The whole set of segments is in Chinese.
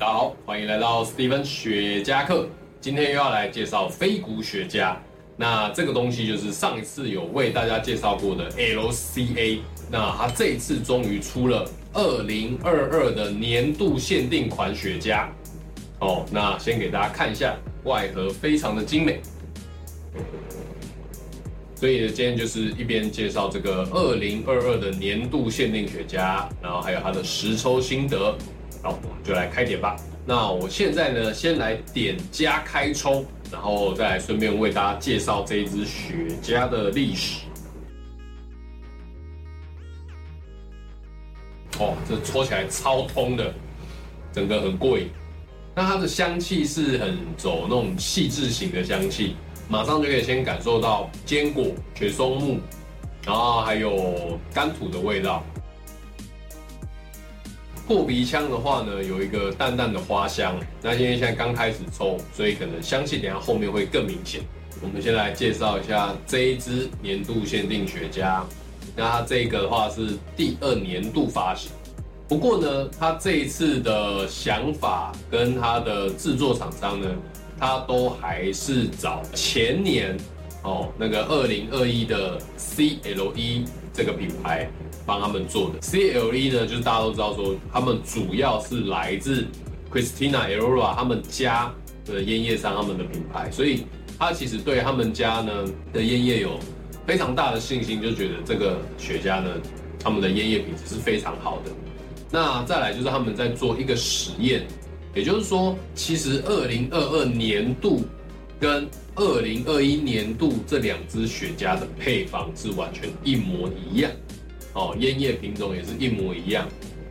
大家好，欢迎来到 Steven 雪茄课。今天又要来介绍飞谷雪茄。那这个东西就是上一次有为大家介绍过的 LCA。那它这一次终于出了2022的年度限定款雪茄。哦，那先给大家看一下外盒，非常的精美。所以，今天就是一边介绍这个2022的年度限定雪茄，然后还有它的实抽心得。好，我们就来开点吧。那我现在呢，先来点加开抽，然后再顺便为大家介绍这一支雪茄的历史。哦，这抽起来超通的，整个很过瘾。那它的香气是很走那种细致型的香气，马上就可以先感受到坚果、雪松木，然后还有干土的味道。破鼻腔的话呢，有一个淡淡的花香。那因为现在刚开始抽，所以可能香气等下后面会更明显。我们先来介绍一下这一支年度限定雪茄。那它这个的话是第二年度发行，不过呢，它这一次的想法跟它的制作厂商呢，它都还是找前年哦那个二零二一的 CLE 这个品牌。帮他们做的 CLE 呢，就是大家都知道说，他们主要是来自 Christina Aurora 他们家的烟叶商他们的品牌，所以他其实对他们家呢的烟叶有非常大的信心，就觉得这个雪茄呢，他们的烟叶品质是非常好的。那再来就是他们在做一个实验，也就是说，其实二零二二年度跟二零二一年度这两支雪茄的配方是完全一模一样。哦，烟叶品种也是一模一样。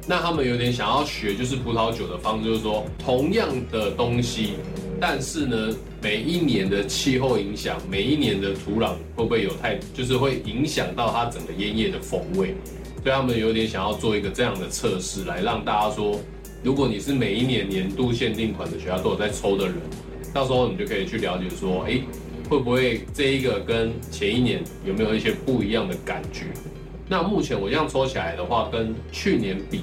那他们有点想要学，就是葡萄酒的方式，就是说同样的东西，但是呢，每一年的气候影响，每一年的土壤会不会有太，就是会影响到它整个烟叶的风味。所以他们有点想要做一个这样的测试，来让大家说，如果你是每一年年度限定款的学校都有在抽的人，到时候你就可以去了解说，哎，会不会这一个跟前一年有没有一些不一样的感觉？那目前我这样抽起来的话，跟去年比，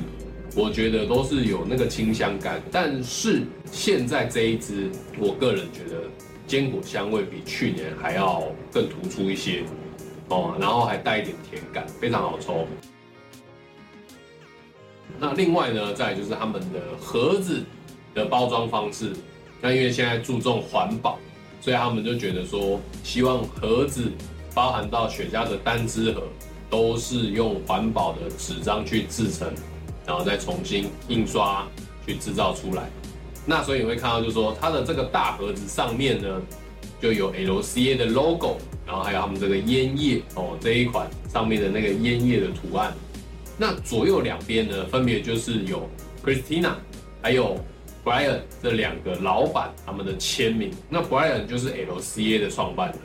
我觉得都是有那个清香感。但是现在这一支，我个人觉得坚果香味比去年还要更突出一些哦，然后还带一点甜感，非常好抽。那另外呢，再就是他们的盒子的包装方式，那因为现在注重环保，所以他们就觉得说，希望盒子包含到雪茄的单支盒。都是用环保的纸张去制成，然后再重新印刷去制造出来。那所以你会看到，就是说它的这个大盒子上面呢，就有 LCA 的 logo，然后还有他们这个烟叶哦这一款上面的那个烟叶的图案。那左右两边呢，分别就是有 Christina 还有 Brian 这两个老板他们的签名。那 Brian 就是 LCA 的创办人。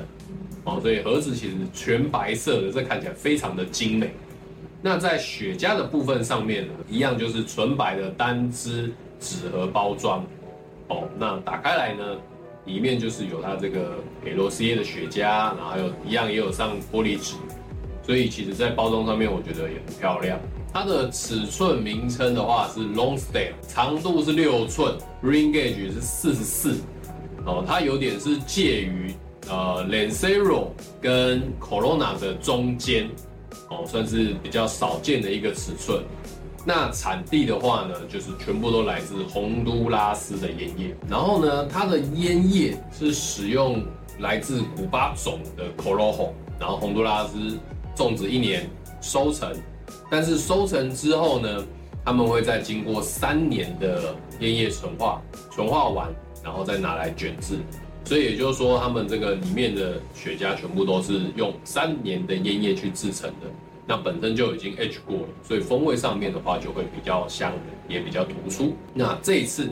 哦，所以盒子其实全白色的，这看起来非常的精美。那在雪茄的部分上面呢，一样就是纯白的单支纸盒包装。哦，那打开来呢，里面就是有它这个 LCA 的雪茄，然后还有一样也有上玻璃纸，所以其实在包装上面我觉得也很漂亮。它的尺寸名称的话是 Long Stay，长度是六寸，Ring Gauge 是四十四。哦，它有点是介于。呃，Lancero 跟 Corona 的中间，哦，算是比较少见的一个尺寸。那产地的话呢，就是全部都来自洪都拉斯的烟叶。然后呢，它的烟叶是使用来自古巴种的 Corojo，然后洪都拉斯种植一年收成，但是收成之后呢，他们会再经过三年的烟叶纯化，纯化完，然后再拿来卷制。所以也就是说，他们这个里面的雪茄全部都是用三年的烟叶去制成的，那本身就已经 H 过了，所以风味上面的话就会比较香，也比较突出。那这一次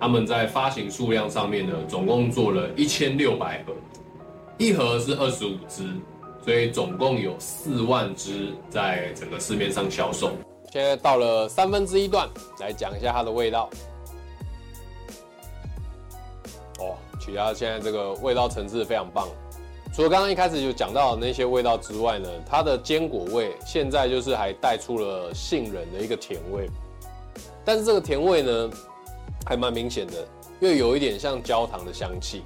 他们在发行数量上面呢，总共做了一千六百盒，一盒是二十五支，所以总共有四万支在整个市面上销售。现在到了三分之一段，来讲一下它的味道。哦。其他现在这个味道层次非常棒，除了刚刚一开始就讲到那些味道之外呢，它的坚果味现在就是还带出了杏仁的一个甜味，但是这个甜味呢，还蛮明显的，又有一点像焦糖的香气。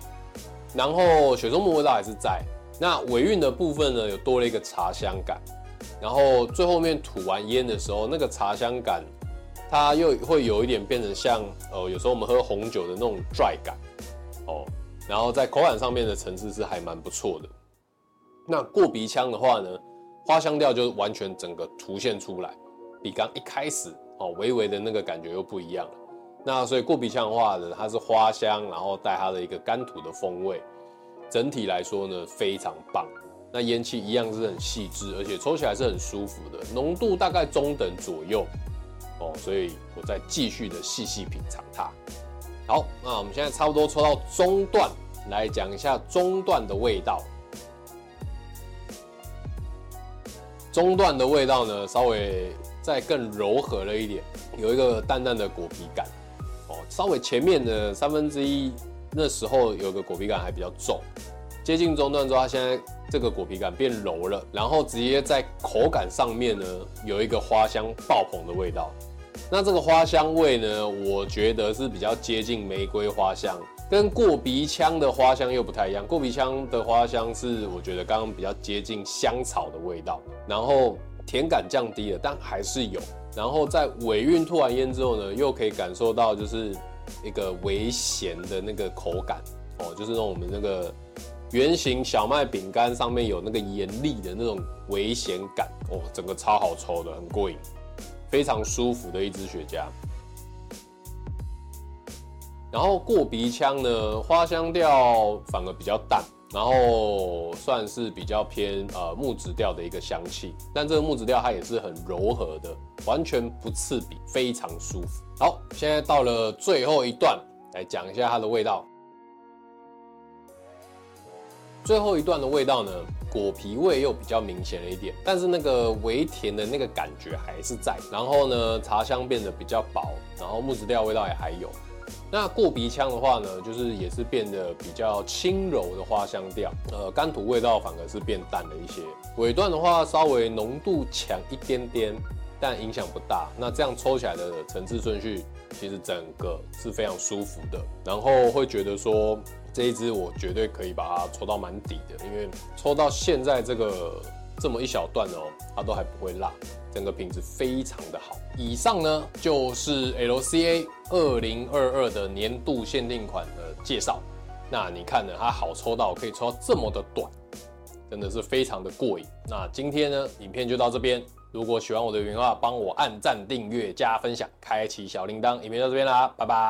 然后雪松木味道还是在，那尾韵的部分呢，有多了一个茶香感。然后最后面吐完烟的时候，那个茶香感，它又会有一点变成像，呃，有时候我们喝红酒的那种拽感，哦。然后在口感上面的层次是还蛮不错的。那过鼻腔的话呢，花香调就完全整个凸现出来，比刚一开始哦微微的那个感觉又不一样了。那所以过鼻腔的话呢，它是花香，然后带它的一个干土的风味，整体来说呢非常棒。那烟气一样是很细致，而且抽起来是很舒服的，浓度大概中等左右哦。所以我再继续的细细品尝它。好，那我们现在差不多抽到中段，来讲一下中段的味道。中段的味道呢，稍微再更柔和了一点，有一个淡淡的果皮感。哦，稍微前面的三分之一那时候有个果皮感还比较重，接近中段之后，它现在这个果皮感变柔了，然后直接在口感上面呢，有一个花香爆棚的味道。那这个花香味呢，我觉得是比较接近玫瑰花香，跟过鼻腔的花香又不太一样。过鼻腔的花香是我觉得刚刚比较接近香草的味道，然后甜感降低了，但还是有。然后在尾韵吐完烟之后呢，又可以感受到就是一个微咸的那个口感哦，就是那种我们那个圆形小麦饼干上面有那个盐粒的那种微咸感哦，整个超好抽的，很过瘾。非常舒服的一支雪茄，然后过鼻腔呢，花香调反而比较淡，然后算是比较偏呃木质调的一个香气，但这个木质调它也是很柔和的，完全不刺鼻，非常舒服。好，现在到了最后一段，来讲一下它的味道。最后一段的味道呢？果皮味又比较明显了一点，但是那个微甜的那个感觉还是在。然后呢，茶香变得比较薄，然后木质调味道也还有。那过鼻腔的话呢，就是也是变得比较轻柔的花香调，呃，干土味道反而是变淡了一些。尾段的话稍微浓度强一点点，但影响不大。那这样抽起来的层次顺序，其实整个是非常舒服的，然后会觉得说。这一支我绝对可以把它抽到蛮底的，因为抽到现在这个这么一小段哦，它都还不会辣，整个品质非常的好。以上呢就是 LCA 二零二二的年度限定款的介绍。那你看呢，它好抽到可以抽到这么的短，真的是非常的过瘾。那今天呢，影片就到这边。如果喜欢我的原话，帮我按赞、订阅、加分享、开启小铃铛。影片到这边啦，拜拜。